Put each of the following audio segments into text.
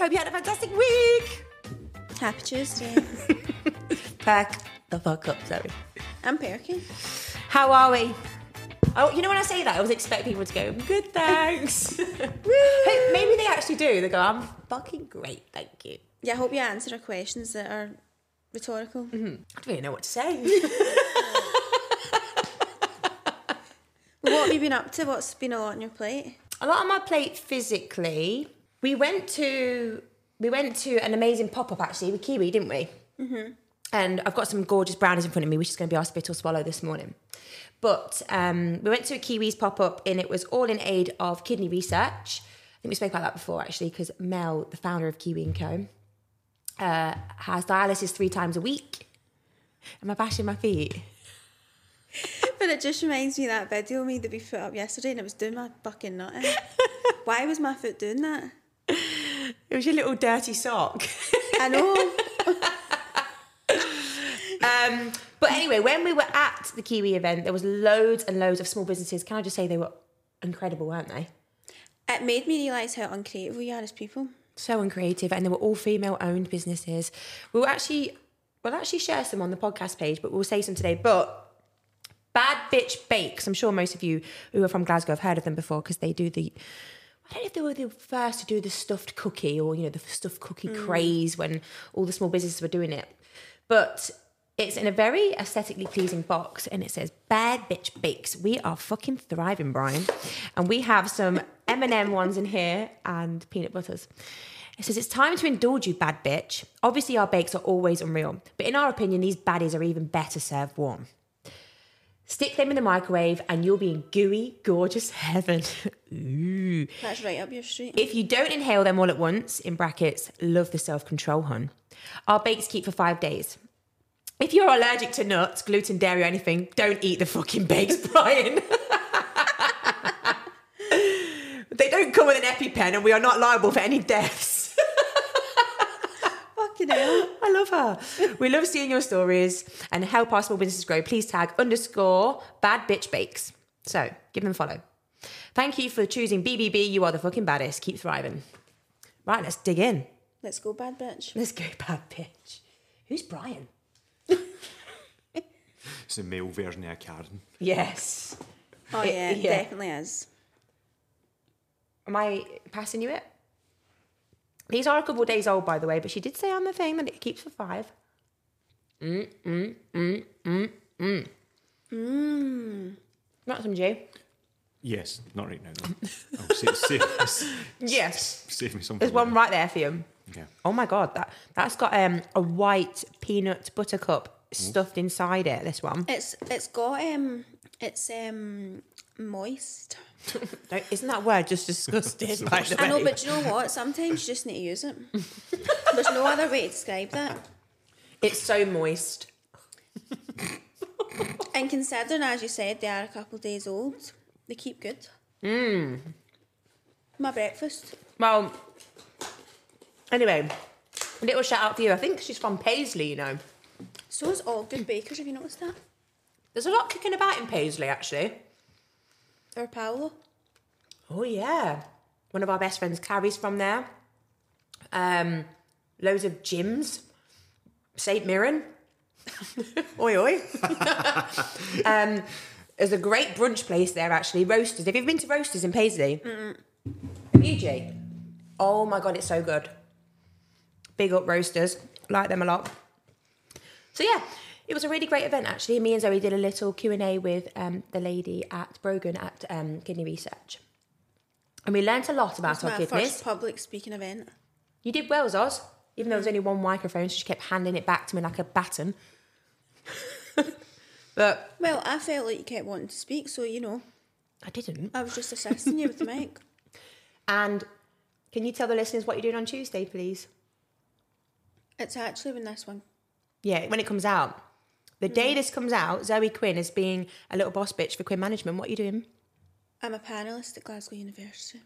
Hope you had a fantastic week. Happy Tuesday. Pack the fuck up, Zoe. I'm Perky. How are we? Oh, you know when I say that, I always expect people to go, good, thanks. Hey, Maybe they actually do. They go, I'm fucking great, thank you. Yeah, I hope you answer our questions that are rhetorical. Mm-hmm. I don't really know what to say. What have you been up to? What's been a lot on your plate? a lot on my plate physically. We went to we went to an amazing pop up actually with Kiwi, didn't we? Mm-hmm. And I've got some gorgeous brownies in front of me, which is going to be our spit or swallow this morning. But um, we went to a Kiwi's pop up, and it was all in aid of kidney research. I think we spoke about that before actually, because Mel, the founder of Kiwi and Co, uh, has dialysis three times a week. Am I bashing my feet? But it just reminds me of that video of me that we put up yesterday and it was doing my fucking nutting. Why was my foot doing that? It was your little dirty sock. and all. Um, but anyway, when we were at the Kiwi event, there was loads and loads of small businesses. Can I just say they were incredible, weren't they? It made me realise how uncreative we are as people. So uncreative, and they were all female-owned businesses. We'll actually, we'll actually share some on the podcast page, but we'll say some today. But Bad Bitch Bakes, I'm sure most of you who are from Glasgow have heard of them before because they do the. I don't know if they were the first to do the stuffed cookie or you know the stuffed cookie craze when all the small businesses were doing it, but it's in a very aesthetically pleasing box and it says "Bad Bitch Bakes." We are fucking thriving, Brian, and we have some M&M ones in here and peanut butters. It says it's time to indulge you, bad bitch. Obviously, our bakes are always unreal, but in our opinion, these baddies are even better served warm. Stick them in the microwave and you'll be in gooey, gorgeous heaven. Ooh. That's right up your street. If you don't inhale them all at once, in brackets, love the self control, hun. Our bakes keep for five days. If you're allergic to nuts, gluten, dairy, or anything, don't eat the fucking bakes, Brian. they don't come with an EpiPen and we are not liable for any deaths. Fucking hell. I love her. We love seeing your stories and help our small businesses grow. Please tag underscore bad bitch bakes. So give them a follow. Thank you for choosing BBB. You are the fucking baddest. Keep thriving. Right, let's dig in. Let's go, bad bitch. Let's go, bad bitch. Who's Brian? It's the male version of a Karen. Yes. Oh, yeah, it yeah. definitely is. Am I passing you it? These are a couple of days old, by the way, but she did say on the thing that it keeps for five. Mm, mm, mm, mm, mm. Mmm. Not some Jew. Yes, not right now though. Oh, save, save, Yes. save me some. There's one right there for you. Okay. Oh my god, that that's got um a white peanut buttercup stuffed inside it. This one. It's it's got um it's um moist. Don't- Isn't that word just disgusting? by the I know, but do you know what? Sometimes you just need to use it. There's no other way to describe that. it's so moist. And considering, as you said, they are a couple of days old, they keep good. Mmm. My breakfast. Well, anyway, a little shout out for you. I think she's from Paisley, you know. So is all good bakers. Have you noticed that? There's a lot kicking about in Paisley, actually. Or Paolo. Oh, yeah. One of our best friends, Carrie's from there. Um, loads of gyms. St. Mirren. oi, oi. um, there's a great brunch place there, actually. Roasters. Have you ever been to Roasters in Paisley? Have you, Jay? Oh my God, it's so good. Big up Roasters. Like them a lot. So yeah, it was a really great event actually. Me and Zoe did a little Q and A with um, the lady at Brogan at um, Kidney Research, and we learnt a lot about It's our my kidneys. first public speaking event. You did well, Zoz. Even though there was only one microphone, so she kept handing it back to me like a baton. but Well, I felt like you kept wanting to speak, so you know, I didn't. I was just assisting you with the mic. And can you tell the listeners what you're doing on Tuesday, please? It's actually when this one. Yeah, when it comes out. The day this comes out, Zoe Quinn is being a little boss bitch for Quinn Management. What are you doing? I'm a panelist at Glasgow University.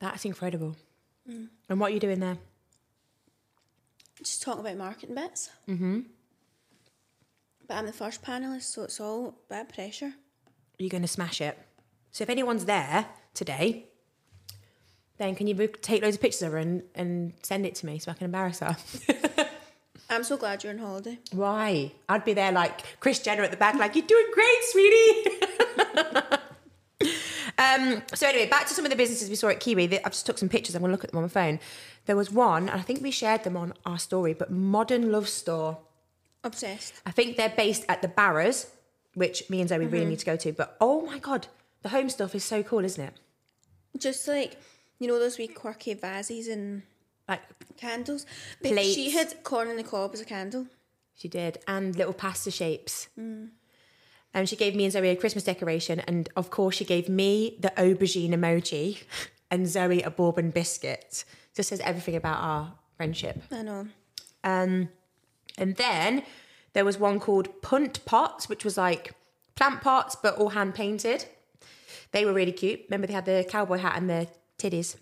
That's incredible. And what are you doing there? Just talking about marketing bits. Mm-hmm. But I'm the first panelist, so it's all of pressure. You're going to smash it. So if anyone's there today, then can you take loads of pictures of her and, and send it to me so I can embarrass her? I'm so glad you're on holiday. Why? I'd be there like Kris Jenner at the back, like, you're doing great, sweetie. um, so, anyway, back to some of the businesses we saw at Kiwi. I've just took some pictures. I'm going to look at them on my phone. There was one, and I think we shared them on our story, but Modern Love Store. Obsessed. I think they're based at the Barrows, which me and Zoe really need to go to. But oh my God, the home stuff is so cool, isn't it? Just like, you know, those wee quirky vases and Like, candles. But Plates. She had corn on the cob as a candle. She did, and little pasta shapes. And she gave me and Zoe a Christmas decoration, and of course, she gave me the aubergine emoji and Zoe a bourbon biscuit. Just says everything about our friendship. I know. Um, and then there was one called Punt Pots, which was like plant pots, but all hand painted. They were really cute. Remember, they had the cowboy hat and the titties.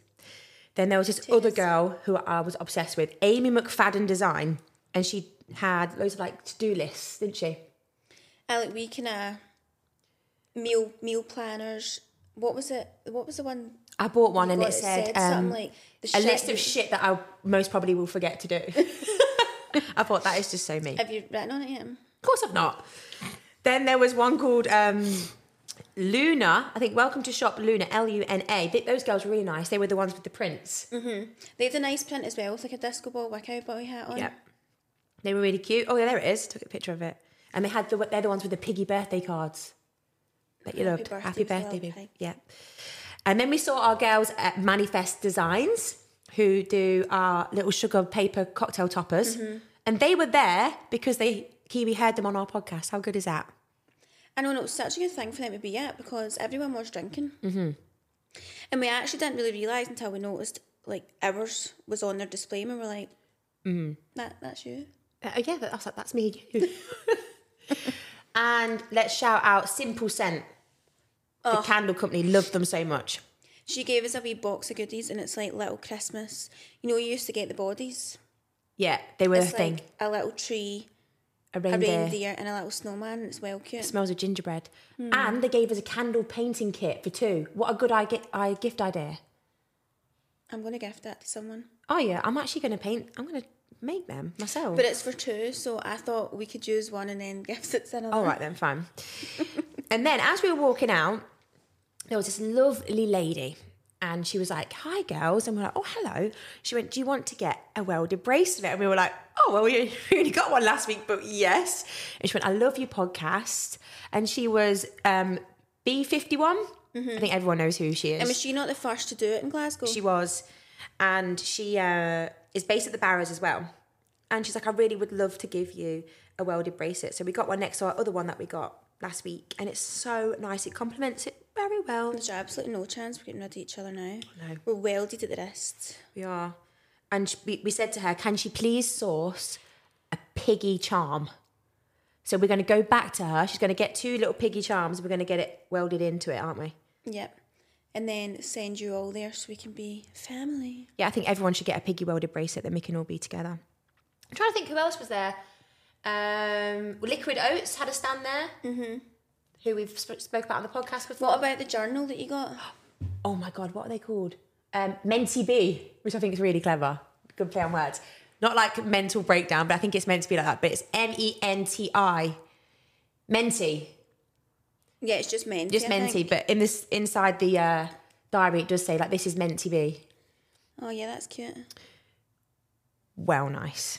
Then there was this other girl who I was obsessed with, Amy McFadden Design, and she had loads of like to do lists, didn't she? I like we kind of meal meal planners. What was it? What was the one? I bought one and it said, um, something like a list of shit that I most probably will forget to do. I thought that is just so me. Have you written on it yet? Of course I've not. Then there was one called um, Luna. I think Welcome to Shop Luna, L U N A. Those girls were really nice. They were the ones with the prints. They had a nice print as well, with like a disco ball with a cowboy hat on. Yep. They were really cute. Oh, yeah, there it is. Took a picture of it. And they had the they're the ones with the piggy birthday cards that you Happy loved. birthday Happy birthday, baby. Yeah. And then we saw our girls at Manifest Designs, who do our little sugar paper cocktail toppers, Mm-hmm. and they were there because they Kiwi heard them on our podcast. How good is that? I know, and it was such a good thing for them to be at because everyone was drinking. Mm-hmm. And we actually didn't really realise until we noticed like ours was on their display and we were like, Mm-hmm. that that's you. Uh, yeah, that's like that's me. and let's shout out Simple Scent, the candle company. Love them so much. She gave us a wee box of goodies and it's like little Christmas. You know, you used to get the bodies. Yeah, they were It's a thing. a little tree, A a reindeer. reindeer, and a little snowman. It's well cute. smells of gingerbread. Hmm. And they gave us a candle painting kit for two. What a good I get I gift idea. I'm gonna gift that to someone. Oh yeah, I'm actually gonna paint. I'm gonna make them myself. But it's for two, so I thought we could use one and then gift it to another. All right then, fine. and then as we were walking out, there was this lovely lady. And she was like, "Hi, girls," and we're like, "Oh, hello." She went, "Do you want to get a welded bracelet?" And we were like, "Oh, well, we only got one last week, but yes." And she went, "I love your podcast." And she was um, B51. I think everyone knows who she is. And was she not the first to do it in Glasgow? She was, and she uh, is based at the Barrows as well. And she's like, I really would love to give you a welded bracelet. So we got one next to our other one that we got last week, and it's so nice. It complements it very well. There's absolutely no chance we're getting rid of each other now. No. We're welded at the wrists. We are. And we, we said to her, can she please source a piggy charm? So we're going to go back to her. She's going to get two little piggy charms. We're going to get it welded into it, aren't we? Yep. And then send you all there so we can be family. Yeah, I think everyone should get a piggy welded bracelet, then we can all be together. I'm trying to think who else was there. Um, Liquid Oats had a stand there, mm-hmm. Who we've sp- spoke about on the podcast before. What about the journal that you got? oh my god, what are they called? Um, Menti B, which I think is really clever. Good play on words. Not like mental breakdown, but I think it's meant to be like that. But it's M E N T I. Menti, Yeah, it's just Menti. just I Menti. think. But in this inside the uh, diary, it does say like this is meant to be. Oh, yeah, that's cute. Well, nice.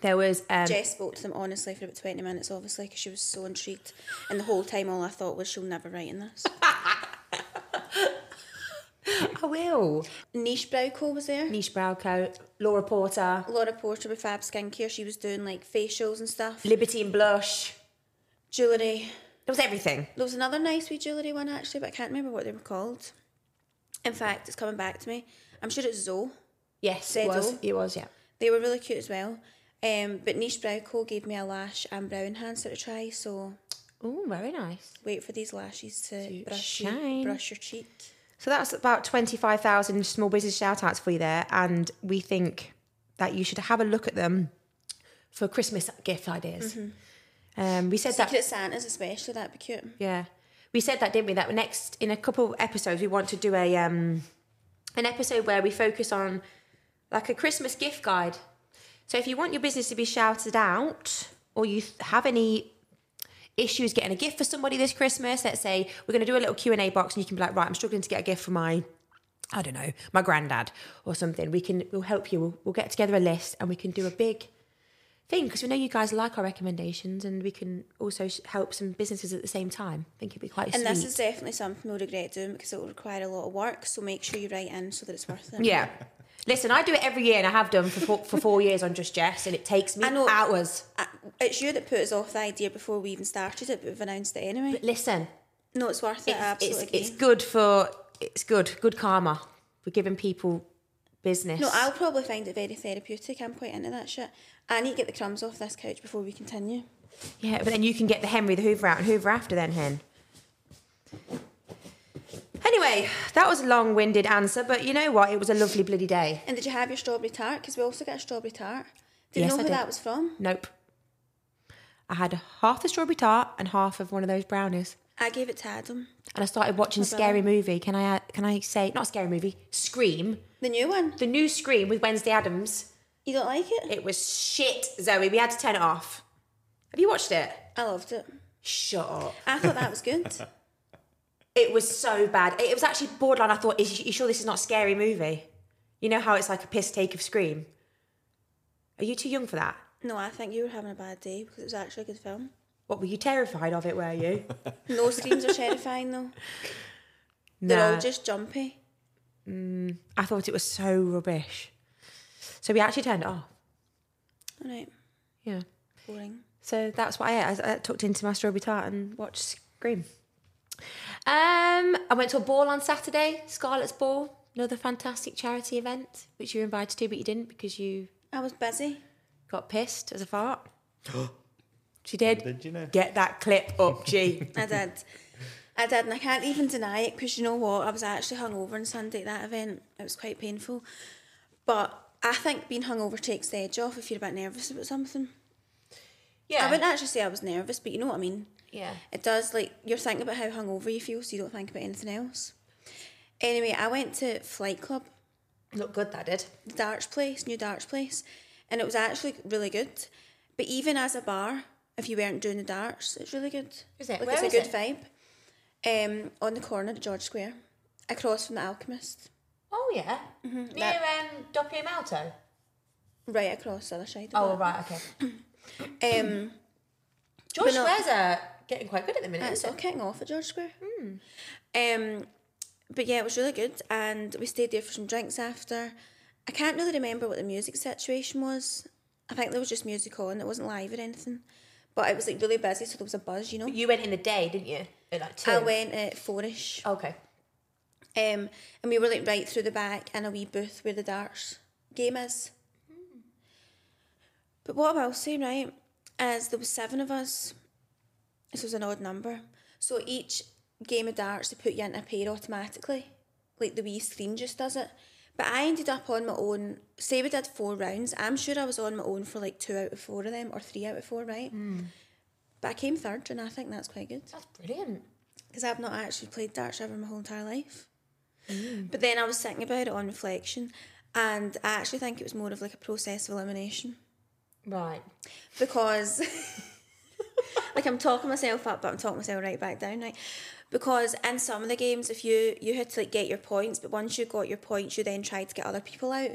There was um, Jess spoke to them honestly for about 20 minutes, obviously, because she was so intrigued. And the whole time, all I thought was, she'll never write in this. I will. Niche Brow Co was there. Niche brow coat, Laura Porter, Laura Porter with Fab Skincare. She was doing like facials and stuff. Liberty and Blush. Jewellery. It was everything. There was another nice wee jewellery one actually, but I can't remember what they were called. In fact, it's coming back to me. I'm sure it's Zoe. Yes, it was. It was, yeah. They were really cute as well. Um, but Niche Brow Co gave me a lash and brow enhancer to try, so Oh, very nice. wait for these lashes to, brush, shine. You, brush your cheek. So that's about 25,000 small business shout outs for you there. And we think that you should have a look at them for Christmas gift ideas. Um, we said that. Secret Santas especially, that'd be cute. Yeah. We said that, didn't we? That next, in a couple episodes, we want to do a um, an episode where we focus on like a Christmas gift guide. So if you want your business to be shouted out or you have any issues getting a gift for somebody this Christmas, let's say we're going to do a little Q&A box and you can be like, right, I'm struggling to get a gift for my, I don't know, my granddad or something. We can, we'll help you. We'll, we'll get together a list and we can do a big thing because we know you guys like our recommendations and we can also sh- help some businesses at the same time. I think it'd be quite And sweet. this is definitely something we'll regret doing because it will require a lot of work. So make sure you write in so that it's worth it. Yeah. Listen, I do it every year and I have done for four, for four years on Just Jess and it takes me I know. hours. Uh, It's you that put us off the idea before we even started it, but we've announced it anyway. But listen, no, it's worth it. It's, absolutely it's, it's good for, it's good, good karma. We're giving people business. No, I'll probably find it very therapeutic. I'm quite into that shit. I need to get the crumbs off this couch before we continue. Yeah, but then you can get the Henry the Hoover out and Hoover after then, Hen. Anyway, that was a long winded answer, but you know what? It was a lovely bloody day. And did you have your strawberry tart? Because we also got a strawberry tart. Do you know I who did. that was from? Nope. I had half the strawberry tart and half of one of those brownies. I gave it to Adam. And I started watching Oh, Scary brother. Movie. Can I uh, can I say not Scary Movie? Scream. The new one. The new Scream with Wednesday Addams. You don't like it? It was shit, Zoe. We had to turn it off. Have you watched it? I loved it. Shut up. I thought that was good. It was so bad. It was actually borderline. I thought, is you sure this is not a scary movie? You know how it's like a piss take of Scream? Are you too young for that? No, I think you were having a bad day because it was actually a good film. What, were you terrified of it, were you? No screams are terrifying though. They're all just jumpy. Mm, I thought it was so rubbish. So we actually turned it off. All right, Yeah. boring. So that's what I ate. I, I tucked into my strawberry tart and watched Scream. Um, I went to a ball on Saturday, Scarlet's Ball, another fantastic charity event, which you were invited to, but you didn't because you I was busy. got pissed as a fart. she did. Did you know? Get that clip up, G. I did. I did, and I can't even deny it because you know what? I was actually hungover on Sunday at that event. It was quite painful. But I think being hungover takes the edge off if you're a bit nervous about something. Yeah. I wouldn't actually say I was nervous, but you know what I mean? Yeah. It does, like, you're thinking about how hungover you feel, so you don't think about anything else. Anyway, I went to Flight Club, Look good, that did. the darts place, new darts place, and it was actually really good. But even as a bar, if you weren't doing the darts, it's really good. Is it? Like, Where it's a good it? vibe. Um, on the corner at George Square, across from the Alchemist, Oh, yeah. Near that- um, Doppio Malto. right across the other side. Oh, that. right, okay. Um, George no- Square's uh, getting quite good at the minute, it's all kicking off at George Square. Um, but yeah, it was really good, and we stayed there for some drinks after. I can't really remember what the music situation was. I think there was just music on; it wasn't live or anything. But it was like really busy, so there was a buzz, you know. You went in the day, didn't you? At like two. I went at fourish. Okay. Um, and we were like right through the back in a wee booth where the darts game is. But what I will say, right, is there was seven of us. This was an odd number. So each game of darts, they put you into a pair automatically. Like the wee screen just does it. But I ended up on my own. Say we did four rounds. I'm sure I was on my own for like two out of four of them, or three out of four, right? Hmm. But I came third, and I think that's quite good That's brilliant. because I've not actually played darts ever my whole entire life. Hmm. But then I was thinking about it on reflection, and I actually think it was more of like a process of elimination Right. because, like, I'm talking myself up, but I'm talking myself right back down, right? Because in some of the games, if you you had to like get your points, but once you got your points, you then tried to get other people out.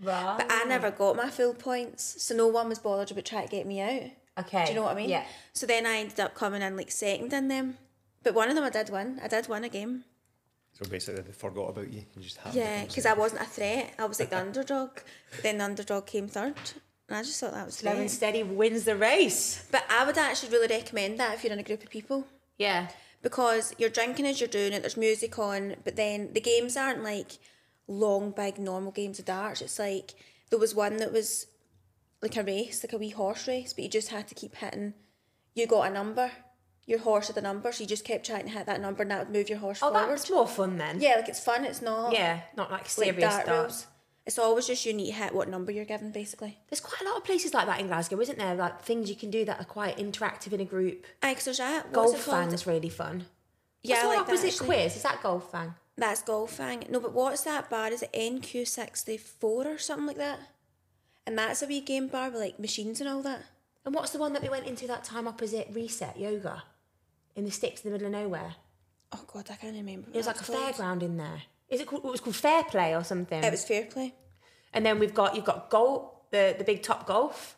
Right. But I never got my full points, so no one was bothered about trying to get me out. Okay. Do you know what I mean? Yeah. So then I ended up coming in like second in them. But one of them I did win. I did win a game. So basically, they forgot about you. You just happened Yeah, because. I wasn't a threat. I was like the underdog. Then the underdog came third. And I just thought that was Slow and steady wins the race. But I would actually really recommend that if you're in a group of people. Yeah. Because you're drinking as you're doing it, there's music on, but then the games aren't like long, big, normal games of darts. It's like there was one that was like a race, like a wee horse race, but you just had to keep hitting. You got a number. Your horse had a number, so you just kept trying to hit that number and that would move your horse Oh, forward. that's more fun then. Yeah, like it's fun, it's not Yeah. Not like like serious dart stuff. rules. It's always just you need to hit what number you're given, basically. There's quite a lot of places like that in Glasgow, isn't there? Like things you can do that are quite interactive in a group. Aye, because there's that. Golf it fang's really fun. Yeah, What's like that, opposite actually. quiz? Is that golf fang? That's golf fang. No, but what's that bar? Is it NQ64 or something like that? And that's a wee game bar with like machines and all that. And what's the one that we went into that time opposite Reset Yoga? In the sticks in the middle of nowhere. Oh god, I can't remember. It was like a fairground in there. Is it called, it was called Fair Play or something? It was fair play. And then we've got you've got golf, the the big top golf.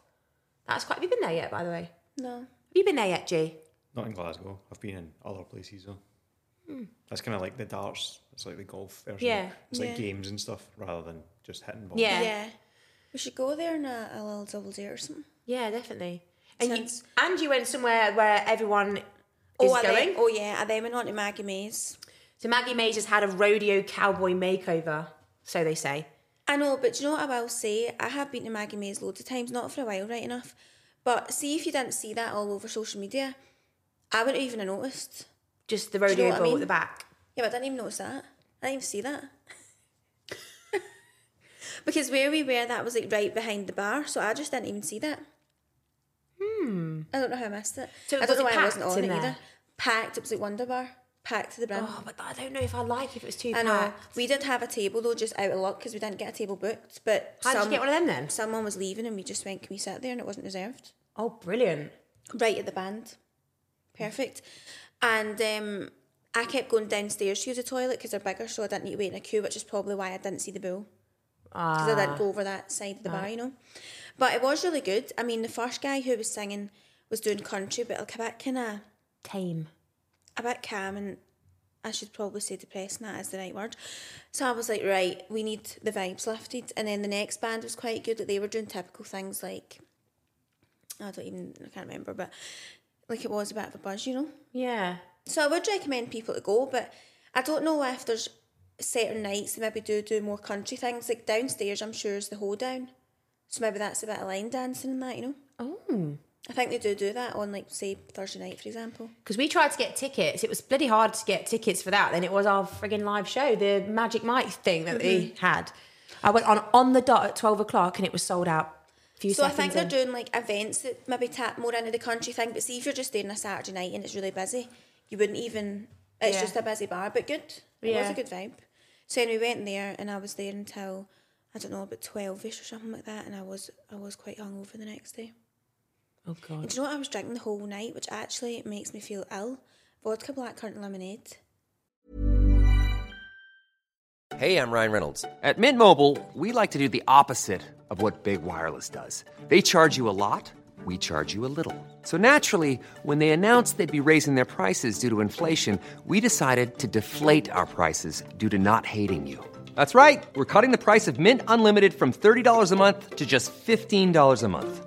That's quite. Have you been there yet? By the way, No. have you been there yet, G? Not in Glasgow. I've been in other places though. Hmm. That's kind of like the darts. It's like the golf version. Yeah. It's Yeah. like games and stuff rather than just hitting balls. Yeah. Yeah. We should go there in a, a little double dare or something. Yeah, definitely. And you, and you went somewhere where everyone is Oh, going. then, oh yeah, are they went on to Maggie Mays. So Maggie Mays has had a rodeo cowboy makeover, so they say. I know, but do you know what I will say? I have been to Maggie Mays loads of times, not for a while, right enough. But see if you didn't see that all over social media, I wouldn't even have noticed. Just the you know rodeo I mean? at the back. Yeah, but I didn't even notice that. I didn't even see that. because where we were, that was like right behind the bar, so I just didn't even see that. Hmm. I don't know how I missed it. So I don't know why I wasn't on it either. Packed. It was like Wonder Bar. Packed to the brim. Oh, but I don't know if I like if it was too I know. packed. We did have a table though, just out of luck because we didn't get a table booked. But How did you get one of them then? Someone was leaving and we just went, "Can we sit there?" And it wasn't reserved. Oh, brilliant. Right at the band. Perfect. And um, I kept going downstairs to use the toilet because they're bigger, so I didn't need to wait in a queue, which is probably why I didn't see the bill. Because I Ah. didn't go over that side of the bar, you know. But it was really good. I mean, the first guy who was singing was doing country, but like a bit kind of Tame. A bit calm and I should probably say depressing, that is the right word. So I was like, right, we need the vibes lifted. And then the next band was quite good. Like they were doing typical things like, I don't even, I can't remember, but like it was a bit of a buzz, you know? Yeah. So I would recommend people to go, but I don't know if there's certain nights that maybe do do more country things. Like downstairs, I'm sure is the hoedown. So maybe that's a bit of line dancing and that, you know? Oh. I think they do do that on like, say, Thursday night, for example. Because we tried to get tickets. It was bloody hard to get tickets for that. Then it was our frigging live show, the Magic Mike thing that Mm-hmm. they had. I went on on the dot at 12 o'clock and it was sold out. Few So I think they're in. doing like events that maybe tap more into the country thing. But see, if you're just there on a Saturday night and it's really busy, you wouldn't even. It's Yeah. just a busy bar, but good. It was a good vibe. So anyway, we went there, and I was there until I don't know about twelve ish or something like that, and I was I was quite hungover the next day. Oh, God. And do you know what I was drinking the whole night, which actually makes me feel ill? Vodka blackcurrant lemonade. Hey, I'm Ryan Reynolds. At Mint Mobile, we like to do the opposite of what Big Wireless does. They charge you a lot, we charge you a little. So naturally, when they announced they'd be raising their prices due to inflation, we decided to deflate our prices due to not hating you. That's right. We're cutting the price of Mint Unlimited from $30 a month to just $15 a month.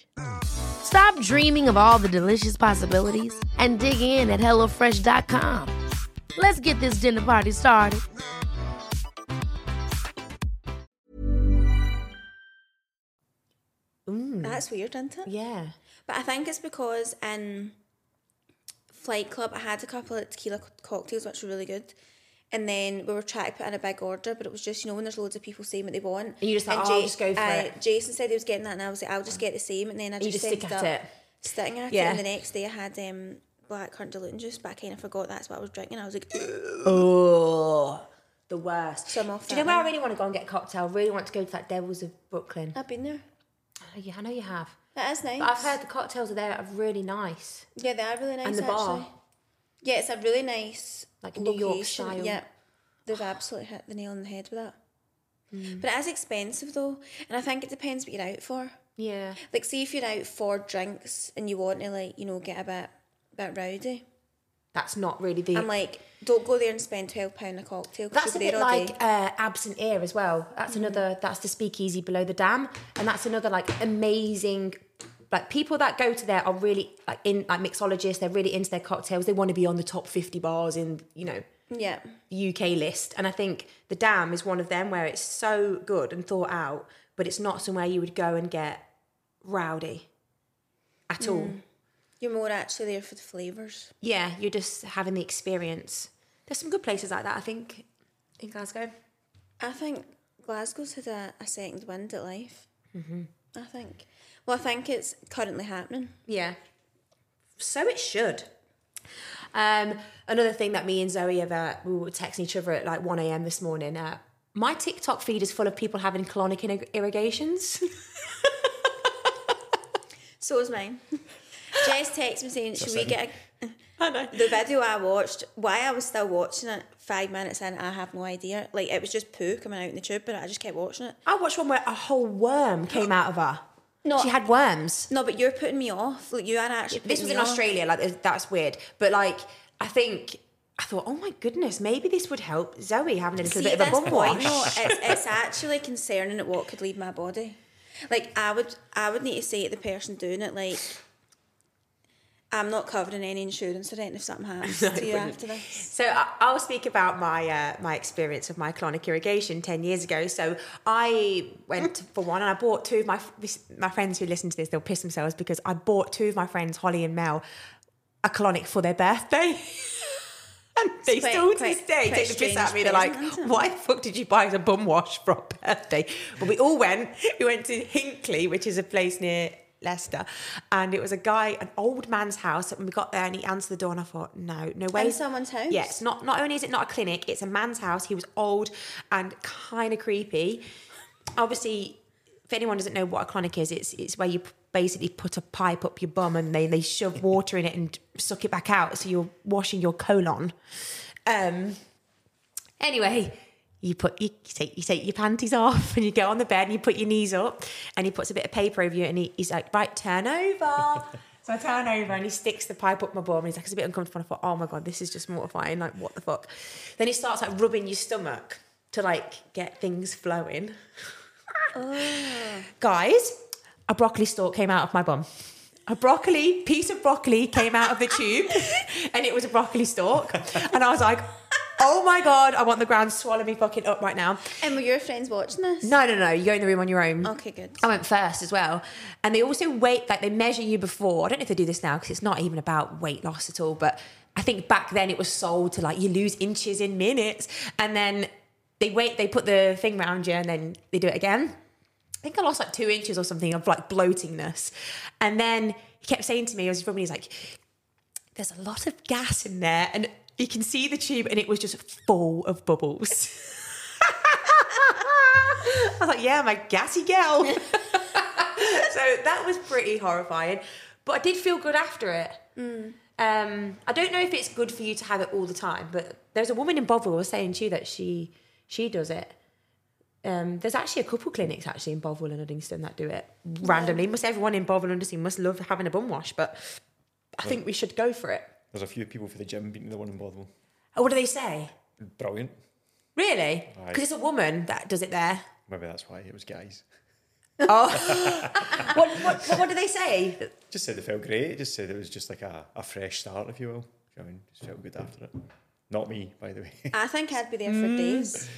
Stop dreaming of all the delicious possibilities and dig in at HelloFresh.com. Let's get this dinner party started. Mm. That's weird, isn't it? Yeah. But I think it's because in Flight Club, I had a couple of tequila co- cocktails, which were really good. And then we were trying to put in a big order, but it was just, you know, when there's loads of people saying what they want. And you just like, "Oh, I'll just go for uh, it." Jason said he was getting that, and I was like, I'll just get the same. And then I And you just, just stick at it. Sitting at Yeah. it. And the next day I had um, black currant diluting juice, but I kind of forgot that's what I was drinking. I was like, Oh, the worst. So I'm off Do you know where I really want to go and get a cocktail? I really want to go to that Devils of Brooklyn. I've been there. Oh, yeah, I know you have. That is nice. But I've heard the cocktails are there are really nice. Yeah, they are really nice. And the actually. bar. Yeah, it's a really nice Like New York location. style. Yeah, they've absolutely hit the nail on the head with that. Hmm. But it is expensive though, and I think it depends what you're out for. Yeah. Like, see if you're out for drinks and you want to like you know get a bit bit rowdy. That's not really the. I'm like, don't go there and spend twelve pound a cocktail. That's a bit like uh, absent ear as well. That's another. That's the speakeasy below the dam, and that's another like amazing. Like people that go to there are really like in like mixologists. They're really into their cocktails. They want to be on the top fifty bars in you know yeah. UK list. And I think the Dam is one of them where it's so good and thought out, but it's not somewhere you would go and get rowdy at all. You're more actually there for the flavors. Yeah, you're just having the experience. There's some good places like that, I think, in Glasgow. I think Glasgow's had a, a second wind at life. Mm-hmm. I think. Well, I think it's currently happening. Yeah. So it should. Um, another thing that me and Zoe have, uh, we were texting each other at like 1 a.m. this morning. Uh, my TikTok feed is full of people having colonic irrig- irrigations. So is mine. Jess texts me saying, "Should we get a, I know. the video I watched? Why I was still watching it five minutes in, I have no idea. Like it was just poo coming out in the tube, but I just kept watching it. I watched one where a whole worm came out of her. No. she had worms. No, but you're putting me off. Like you are actually. This was in off. Australia. Like that's weird, but like I think I thought, oh my goodness, maybe this would help Zoe having a little See, bit of a bum point, wash. no, it's, it's actually concerning at what could leave my body. Like I would, I would need to say to the person doing it, like, I'm not covered in any insurance or anything if something happens to you after this. So I- I'll speak about my uh, my experience of my colonic irrigation ten years ago. So I went for one, and I bought two of my my friends who listen to this. They'll piss themselves because I bought two of my friends, Holly and Mel, a colonic for their birthday. And they quite- still to quite- this day take the piss out of me. They're like, present, isn't it? "Why the fuck did you buy us a bum wash for our birthday?" But we all went. We went to Hinckley, which is a place near Leicester, and it was a guy, an old man's house. And we got there, and he answered the door, and I thought, "No, no way." In someone's house? Yes. Not not only is it not a clinic, it's a man's house. He was old and kind of creepy. Obviously, if anyone doesn't know what a colonic is, it's it's where you basically put a pipe up your bum and they they shove water in it and suck it back out, so you're washing your colon. Um. Anyway. You put you, you take you take your panties off and you get on the bed and you put your knees up and he puts a bit of paper over you and he, he's like right turn over. So I turn over and he sticks the pipe up my bum and he's like it's a bit uncomfortable. And I thought oh my god this is just mortifying like what the fuck? Then he starts like rubbing your stomach to like get things flowing. Guys a broccoli stalk came out of my bum. A broccoli piece of broccoli came out of the tube and it was a broccoli stalk. And I was like oh my god I want the ground to swallow me fucking up right now And were your friends watching this? no no no you go in the room on your own Okay, good. I went first as well. And they also weight, like they measure you before. I don't know if they do this now because it's not even about weight loss at all. But I think back then it was sold to like you lose inches in minutes. And then they wait, they put the thing around you and then they do it again. I think I lost like two inches or something of like bloatingness. And then he kept saying to me, I was rubbing, he's like, there's a lot of gas in there. And you can see the tube and it was just full of bubbles. I was like, yeah, I'm a gassy girl. so that was pretty horrifying. But I did feel good after it. Um, I don't know if it's good for you to have it all the time, but there's a woman in Bothwell was saying to you that she she does it. Um, there's actually a couple clinics actually in Bothwell and Uddingston that do it randomly. Must everyone in Bothwell and Uddingston must love having a bum wash, but I think we should go for it. There's a few people for the gym beating the one in Bothwell. Oh, what do they say? Brilliant. Really? Because it's a woman that does it there. Maybe that's why it was guys. What what, what, what do they say? Just said it felt great. Just said it was just like a, a fresh start, if you will. I mean, just felt good after it. Not me, by the way. I think I'd be there Mm. for days.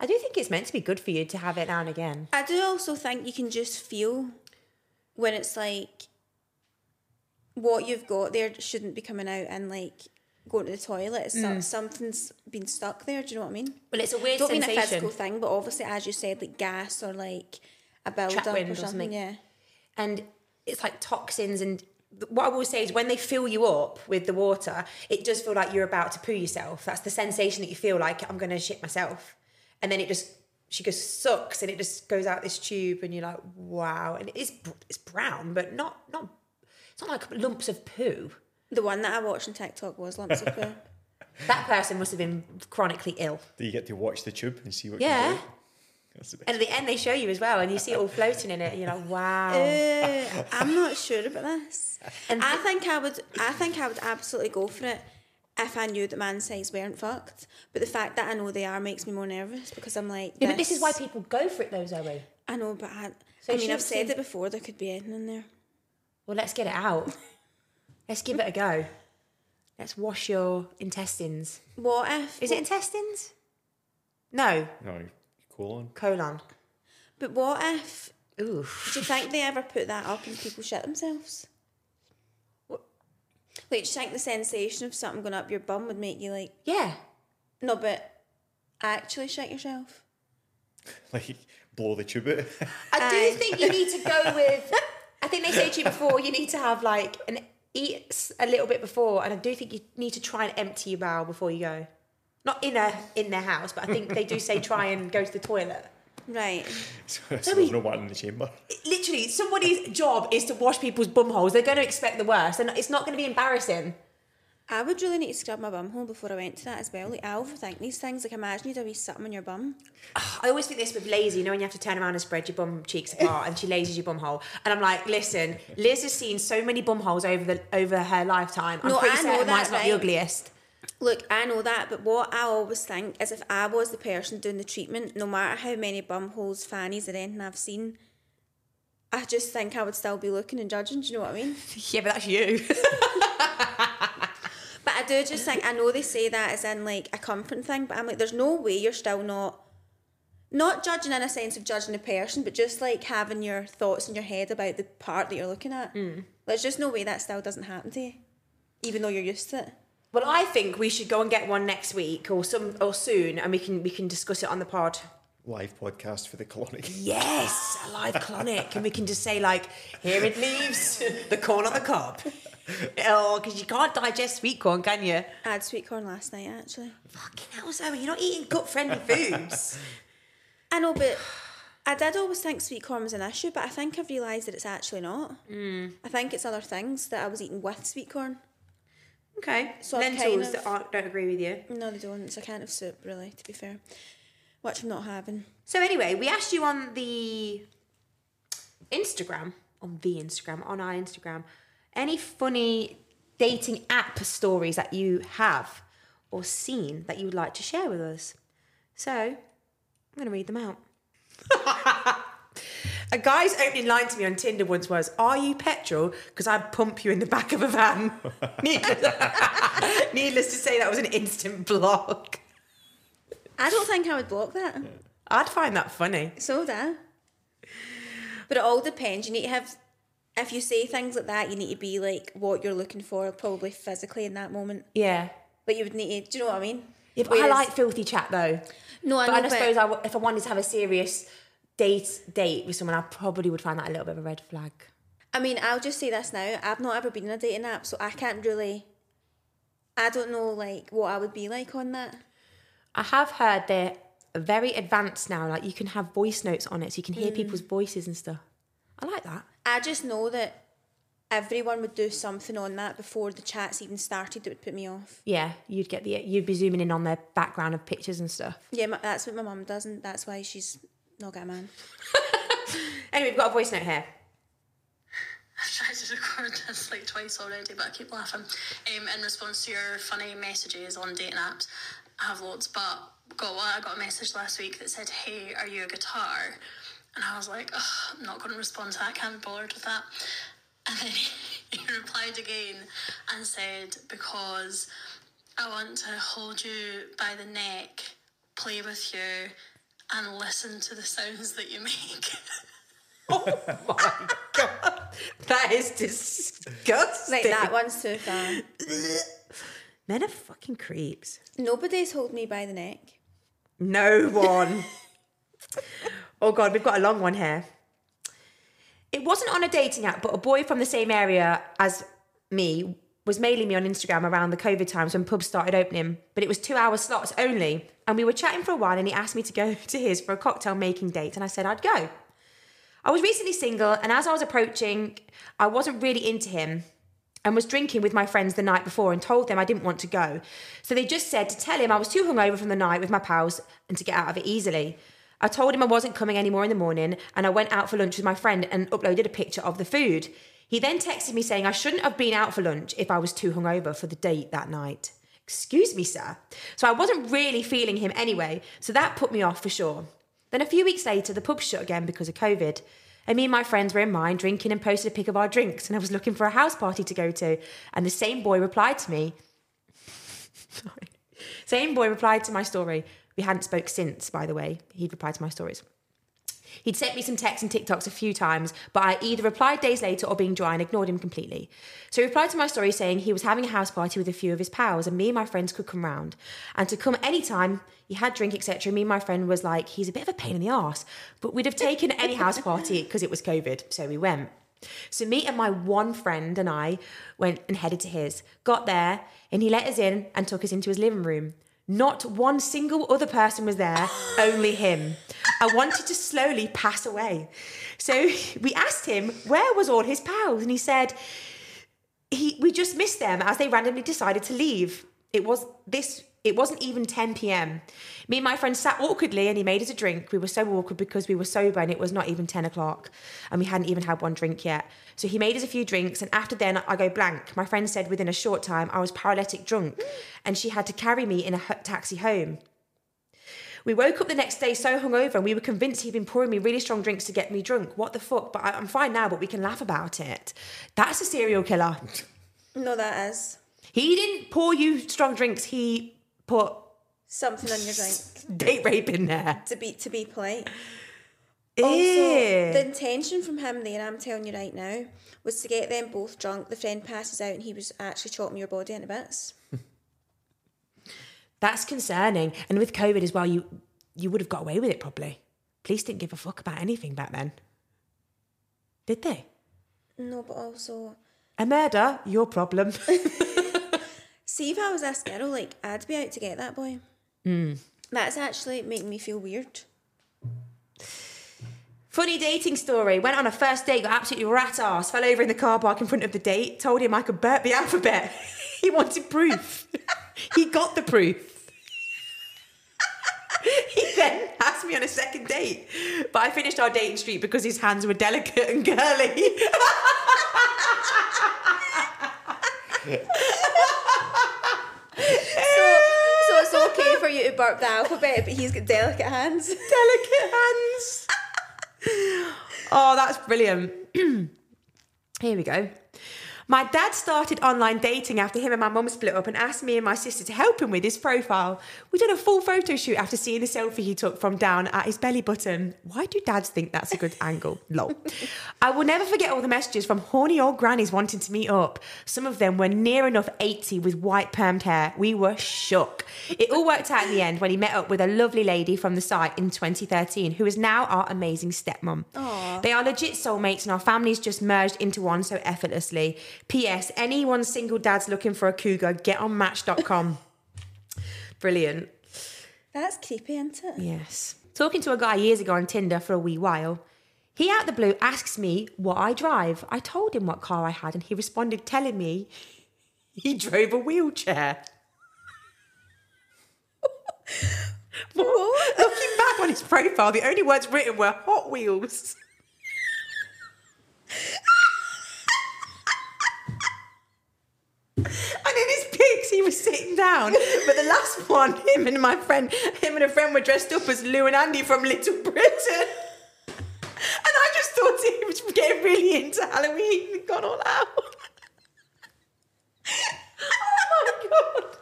I do think it's meant to be good for you to have it now and again. I do also think you can just feel when it's like what you've got there shouldn't be coming out and like going to the toilet. It's some, mm. something's been stuck there. Do you know what I mean? Well, it's a weird don't mean a physical thing, but obviously, as you said, like gas or like a build up wind or something. Yeah. and it's like toxins and what I will say is when they fill you up with the water, it does feel like you're about to poo yourself. That's the sensation that you feel like I'm going to shit myself. And then it just she just sucks and it just goes out this tube and you're like, wow. And it is it's brown, but not not it's not like lumps of poo. The one that I watched on TikTok was lumps of poo. That person must have been chronically ill. Do you get to watch the tube and see what Yeah. comes out? That's the best. And at the end they show you as well and you see it all floating in it and you're like, wow. Uh, I'm not sure about this. And I think I would. I think I would absolutely go for it if I knew that man size weren't fucked. But the fact that I know they are makes me more nervous because I'm like. yeah, but this is why people go for it though, Zoe. I know, but I. So I you mean, I've said see- it before. There could be anything in there. Well, let's get it out. Let's give it a go. Let's wash your intestines. What if? Is it intestines? No, No, colon. colon. But what if? Ooh. Do you think they ever put that up and people shit themselves? Like, do you think the sensation of something going up your bum would make you like, Yeah. no, but actually shit yourself? Like, blow the tube out. I do think you need to go with. I think they say to you before you need to have like an eat a little bit before, and I do think you need to try and empty your bowel before you go. Not in a in their house, but I think they do say try and go to the toilet. Right. so there's no one in the chamber. Literally, somebody's job is to wash people's bum holes. They're going to expect the worst, and it's not going to be embarrassing. I would really need to scrub my bum hole before I went to that as well. Like I overthink these things. Like imagine you had a wee something on your bum. I always think this with lazy, you know, when you have to turn around and spread your bum cheeks apart and she lazies your bum hole. And I'm like, listen, Liz has seen so many bum holes over the over her lifetime. I'm No, pretty I know certain that, mine's not the ugliest. Look, I know that, but what I always think is if I was the person doing the treatment, no matter how many bum holes, fannies, or anything I've seen, I just think I would still be looking and judging. Do you know what I mean? Yeah, but that's you. But I do just think I know they say that as in like a comfort thing, but I'm like, there's no way you're still not not judging in a sense of judging a person, but just like having your thoughts in your head about the part that you're looking at. Mm. There's just no way that still doesn't happen to you, even though you're used to it. well, I think we should go and get one next week or some or soon, and we can we can discuss it on the pod. Live podcast for the colonic. Yes, a live clonic, and we can just say like, here it leaves, the corn on the cob. Oh, because you can't digest sweet corn, can you? I had sweet corn last night actually. Fucking hell, Zoe, you're not eating gut-friendly foods. I know, but I did always think sweet corn was an issue, but I think I've realised that it's actually not. Mm. I think it's other things that I was eating with sweet corn. Okay, So lentils kind of- that aren't, don't agree with you. No, they don't. It's a kind of soup, really, to be fair. Which I'm not having. So anyway, we asked you on the Instagram, on the Instagram, on our Instagram, any funny dating app stories that you have or seen that you would like to share with us. So I'm going to read them out. a guy's opening line to me on Tinder once was, "Are you petrol? Because I'd pump you in the back of a van." Needless, needless to say, that was an instant block. I don't think I would block that. I'd find that funny. So that. But it all depends. You need to have. If you say things like that, you need to be like what you're looking for, probably physically in that moment. Yeah. But you would need to. Do you know what I mean? Yeah, but I like filthy chat though. No, I but know. I but suppose I w if I wanted to have a serious date date with someone, I probably would find that a little bit of a red flag. I mean, I'll just say this now. I've not ever been in a dating app, so I can't really. I don't know like what I would be like on that. I have heard they're very advanced now. Like you can have voice notes on it, so you can hear mm. people's voices and stuff. I like that. I just know that everyone would do something on that before the chats even started that would put me off. Yeah, you'd get the you'd be zooming in on their background of pictures and stuff. Yeah, my, that's what my mum does, and that's why she's not got a man. Anyway, we've got a voice note here. I've tried to record this like twice already, but I keep laughing. Um, in response to your funny messages on dating apps, I have loads, but got one. I got a message last week that said, "Hey, are you a guitar?" And I was like, Ugh, "I'm not going to respond to that. Can't be bothered with that." And then he, he replied again and said, "Because I want to hold you by the neck, play with you, and listen to the sounds that you make." Oh my god, that is disgusting. Like that one's too far. Men are fucking creeps. Nobody's holding me by the neck. No one. Oh god, we've got a long one here. It wasn't on a dating app, but a boy from the same area as me was mailing me on Instagram around the COVID times when pubs started opening, but it was two hour slots only. And we were chatting for a while and he asked me to go to his for a cocktail making date, and I said I'd go. I was recently single, and as I was approaching, I wasn't really into him and was drinking with my friends the night before and told them I didn't want to go. So they just said to tell him I was too hungover from the night with my pals and to get out of it easily. I told him I wasn't coming anymore in the morning and I went out for lunch with my friend and uploaded a picture of the food. He then texted me saying I shouldn't have been out for lunch if I was too hungover for the date that night. Excuse me, sir. So I wasn't really feeling him anyway, so that put me off for sure. Then a few weeks later, the pub shut again because of COVID. And me and my friends were in mine drinking and posted a pic of our drinks, and I was looking for a house party to go to. And the same boy replied to me. Sorry. Same boy replied to my story. We hadn't spoke since, by the way. He'd replied to my stories. He'd sent me some texts and TikToks a few times, but I either replied days later or being dry and ignored him completely. So he replied to my story saying he was having a house party with a few of his pals and me and my friends could come round. And to come anytime, he had drink, etc. Me and my friend was like, he's a bit of a pain in the ass, but we'd have taken any house party because it was COVID. So we went. So me and my one friend and I went and headed to his. Got there and he let us in and took us into his living room. Not one single other person was there, only him. I wanted to slowly pass away. So we asked him where was all his pals and he said he we just missed them as they randomly decided to leave. It was this it wasn't even 10 p.m. Me and my friend sat awkwardly and he made us a drink. We were so awkward because we were sober and it was not even 10 o'clock and we hadn't even had one drink yet. So he made us a few drinks and after then I go blank. My friend said within a short time I was paralytic drunk and she had to carry me in a taxi home. We woke up the next day so hungover and we were convinced he'd been pouring me really strong drinks to get me drunk. What the fuck? But I, I'm fine now, but we can laugh about it. That's a serial killer. No, that is He didn't pour you strong drinks, he put something on your drink date rape in there. to be to be polite. Ew. Also, the intention from him there, I'm telling you right now, was to get them both drunk. The friend passes out and he was actually chopping your body into bits. That's concerning. And with COVID as well, you you would have got away with it probably. Police didn't give a fuck about anything back then. Did they? No, but also, A murder, your problem. see if I was this girl, like I'd be out to get that boy. Mm. That's actually making me feel weird. Funny dating story. Went on a first date, got absolutely rat ass, fell over in the car park in front of the date, told him I could burp the alphabet. he wanted proof. he got the proof. he then asked me on a second date, but I finished our dating street because his hands were delicate and girly. So, so it's okay for you to burp the alphabet, but he's got delicate hands. delicate hands. oh, that's brilliant. Here we go. My dad started online dating after him and my mum split up and asked me and my sister to help him with his profile. We did a full photo shoot after seeing the selfie he took from down at his belly button. Why do dads think that's a good angle? Lol. I will never forget all the messages from horny old grannies wanting to meet up. Some of them were near enough 80 with white permed hair. We were shook. It all worked out in the end when he met up with a lovely lady from the site in 2013 who is now our amazing stepmom. They are legit soulmates and our families just merged into one so effortlessly. P.S. Anyone single dads looking for a cougar, get on match.com. Brilliant. That's creepy, isn't it? Yes. Talking to a guy years ago on Tinder for a wee while, He out the blue asks me what I drive. I told him what car I had, and he responded telling me he drove a wheelchair. what? Looking back on his profile, the only words written were Hot Wheels. And in his pics, he was sitting down. But the last one, him and my friend, him and a friend were dressed up as Lou and Andy from Little Britain. And I just thought he was getting really into Halloween and gone all out. oh my god.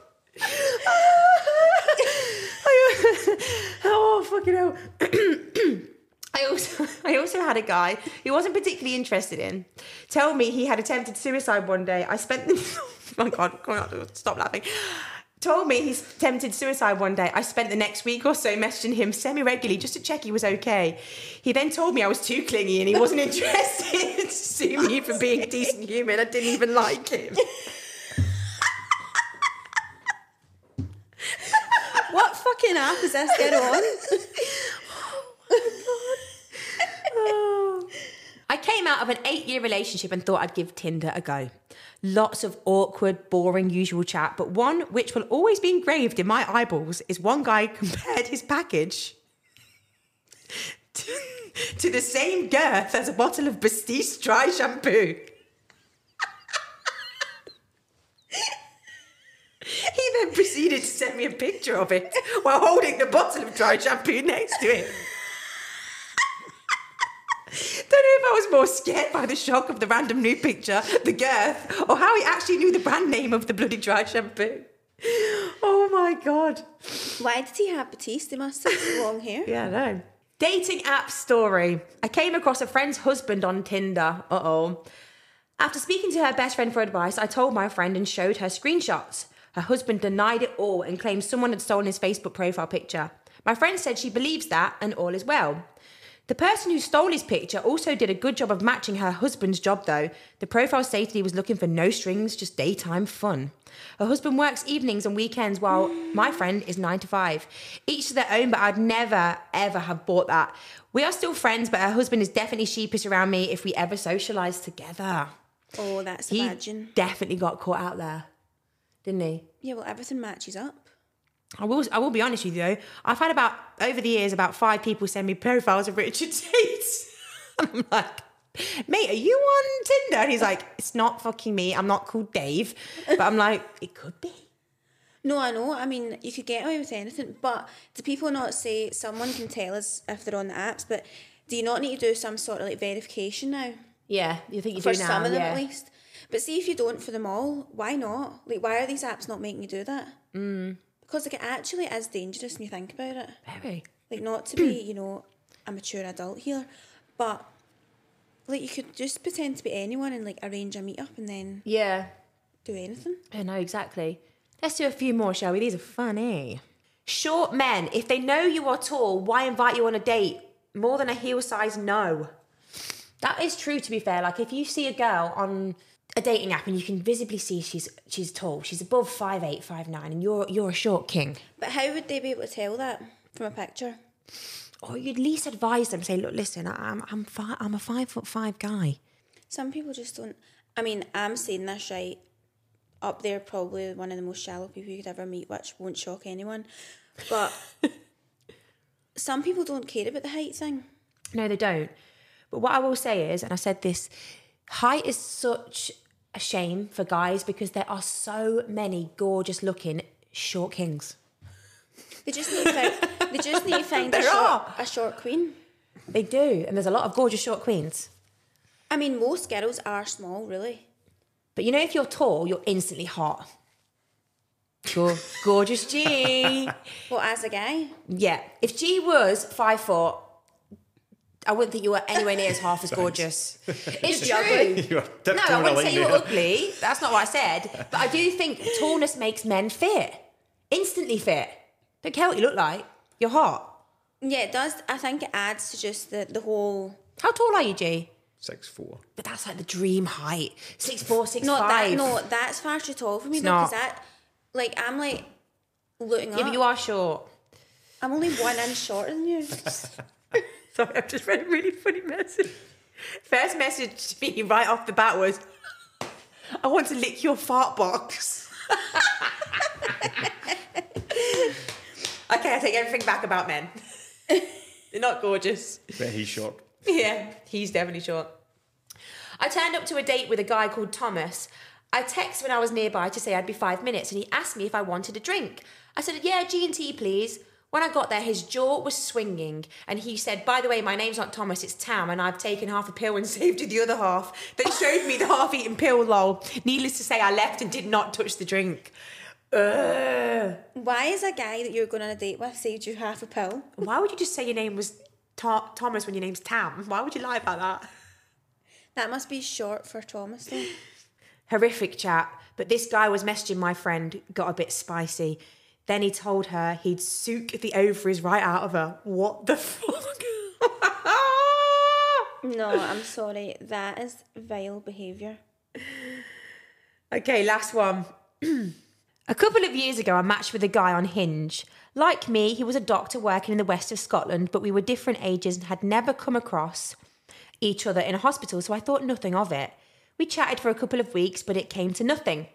Uh, oh fucking hell. I also I also had a guy who wasn't particularly interested in tell me he had attempted suicide one day. I spent the oh my god, stop laughing. Told me he's attempted suicide one day. I spent the next week or so messaging him semi regularly just to check he was okay. He then told me I was too clingy and he wasn't interested to sue me for being a decent human. I didn't even like him. What fucking app is this get on? Oh my God. I came out of an eight year relationship and thought I'd give Tinder a go. Lots of awkward, boring, usual chat, but one which will always be engraved in my eyeballs is one guy compared his package to, to the same girth as a bottle of Batiste dry shampoo. He then proceeded to send me a picture of it while holding the bottle of dry shampoo next to him. Don't know if I was more scared by the shock of the random new picture, the girth, or how he actually knew the brand name of the bloody dry shampoo. Oh my god. Why did he have Batiste? They must have long hair. Yeah, I know. Dating app story. I came across a friend's husband on Tinder. Uh oh. After speaking to her best friend for advice, I told my friend and showed her screenshots. Her husband denied it all and claimed someone had stolen his Facebook profile picture. My friend said she believes that and all is well. The person who stole his picture also did a good job of matching her husband's job, though. The profile stated he was looking for no strings, just daytime fun. Her husband works evenings and weekends while my friend is nine to five. Each to their own, but I'd never, ever have bought that. We are still friends, but her husband is definitely sheepish around me if we ever socialise together. Oh, that's He imagine. definitely got caught out there, didn't he? Yeah, well, everything matches up. I will. I will be honest with you though. I've had about over the years about five people send me profiles of Richard Tate. I'm like, mate, are you on Tinder? And he's like, it's not fucking me. I'm not called Dave. But I'm like, it could be. No, I know. I mean, you could get away with anything, but do people not say someone can tell us if they're on the apps? But do you not need to do some sort of like verification now Yeah, you think you for do now? For some of them yeah. at least? But see if you don't for them all, why not? Like, why are these apps not making you do that? Mm. Because like it actually is dangerous when you think about it. Very. Like not to be, you know, a mature adult here, but like you could just pretend to be anyone and like arrange a meet up and then Yeah. do anything. I know exactly. Let's do a few more, shall we? These are funny. Short men, if they know you are tall, why invite you on a date? More than a heel size no. That is true to be fair. Like if you see a girl on a dating app and you can visibly see she's she's tall, she's above five eight, five nine, and you're you're a short king. But how would they be able to tell that from a picture? Or you'd at least advise them, say, look, listen, I- I'm I'm fi- I'm a five foot five guy. Some people just don't. I mean, I'm saying this right up there, probably one of the most shallow people you could ever meet, which won't shock anyone. But some people don't care about the height thing. No, they don't. But what I will say is, and I said this, height is such a shame for guys because there are so many gorgeous looking short kings. They just need to find, they just need to find a short, are. a short queen. They do, and there's a lot of gorgeous short queens. I mean, most girls are small, really. But you know, if you're tall, you're instantly hot. Go- gorgeous G. Well, as a guy, Yeah. If G was five foot, I wouldn't think you were anywhere near as half as gorgeous. It's true. You are No, I wouldn't say you were ugly. That's not what I said. But I do think tallness makes men fit. Instantly fit. Don't care what you look like. You're hot. yeah, it does. I think it adds to just the, the whole. How tall are you, G? Six four. But that's like the dream height. Six four, six Not five. that. No, that's far too tall for me. It's though, 'cause not. that, like, I'm like looking Yeah, up. but you are short. I'm only one inch shorter than you. So Sorry, I've just read a really funny message. First message to me right off the bat was, I want to lick your fart box. okay, I take everything back about men. They're not gorgeous. But he's short. Yeah, he's definitely short. I turned up to a date with a guy called Thomas. I texted when I was nearby to say I'd be five minutes, and he asked me if I wanted a drink. I said, "Yeah, G and T, please." When I got there, his jaw was swinging, and he said, "By the way, my name's not Thomas, it's Tam, and I've taken half a pill and saved you the other half." Then showed me the half-eaten pill. Lol. Needless to say, I left and did not touch the drink. Ugh. Why is a guy that you're going on a date with saved you half a pill? Why would you just say your name was Tho- Thomas when your name's Tam? Why would you lie about that? That must be short for Thomas though. horrific chat. But this guy was messaging my friend, got a bit spicy. Then he told her he'd sook the ovaries right out of her. What the fuck? No, I'm sorry. That is vile behaviour. okay, last one. a couple of years ago, I matched with a guy on Hinge. Like me, he was a doctor working in the west of Scotland, but we were different ages and had never come across each other in a hospital, so I thought nothing of it. We chatted for a couple of weeks, but it came to nothing.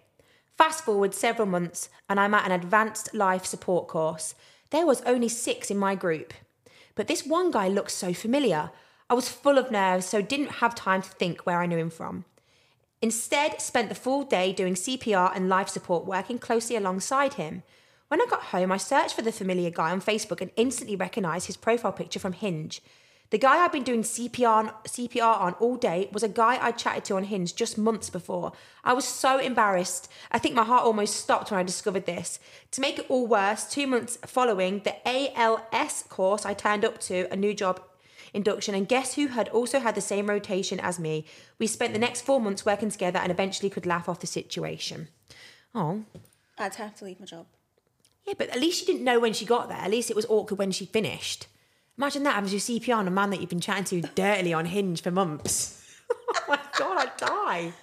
Fast forward several months, and I'm at an advanced life support course. There was only six in my group. But this one guy looked so familiar. I was full of nerves, so didn't have time to think where I knew him from. Instead, spent the full day doing CPR and life support, working closely alongside him. When I got home, I searched for the familiar guy on Facebook and instantly recognised his profile picture from Hinge. The guy I'd been doing CPR on, CPR on all day was a guy I chatted to on Hinge just months before. I was so embarrassed. I think my heart almost stopped when I discovered this. To make it all worse, two months following the ALS course I turned up to a new job induction, and guess who had also had the same rotation as me? We spent the next four months working together and eventually could laugh off the situation. Oh, I'd have to leave my job. yeah, but at least she didn't know when she got there. At least it was awkward when she finished. Imagine that having your CPR on a man that you've been chatting to dirtily on Hinge for months. oh my god, I'd die.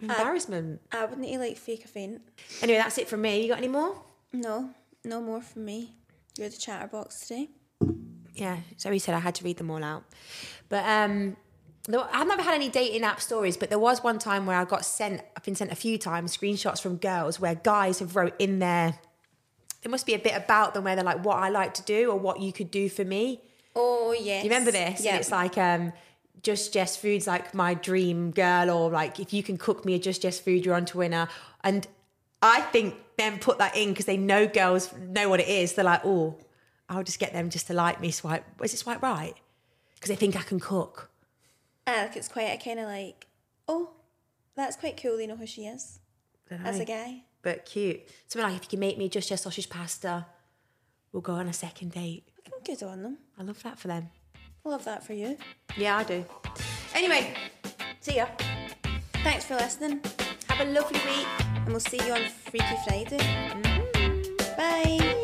Embarrassment. I wouldn't you like fake a faint. Anyway, that's it from me. You got any more? No, no more from me. You're the chatterbox today. Yeah, Zoe said I had to read them all out. But um, I've never had any dating app stories, but there was one time where I got sent, I've been sent a few times, screenshots from girls where guys have wrote in there, there must be a bit about them where they're like, what I like to do or what you could do for me. Oh yes. Do you remember this? Yeah. And it's like, um, Just Jess Food's like my dream girl, or like if you can cook me a Just Jess Food, you're on to winner. And I think them put that in because they know girls know what it is. They're like, oh, I'll just get them just to like me. Swipe, is it swipe right? Because they think I can cook. Ah, like it's quite a kind of like, oh, that's quite cool. They know who she is as a guy. But cute. Something like if you can make me Just your sausage pasta, we'll go on a second date. Good on them. I love that for them. I love that for you. Yeah, I do. Anyway, see ya. Thanks for listening, Have a lovely week. and we'll see you on Freaky Friday. Mm-hmm. Bye.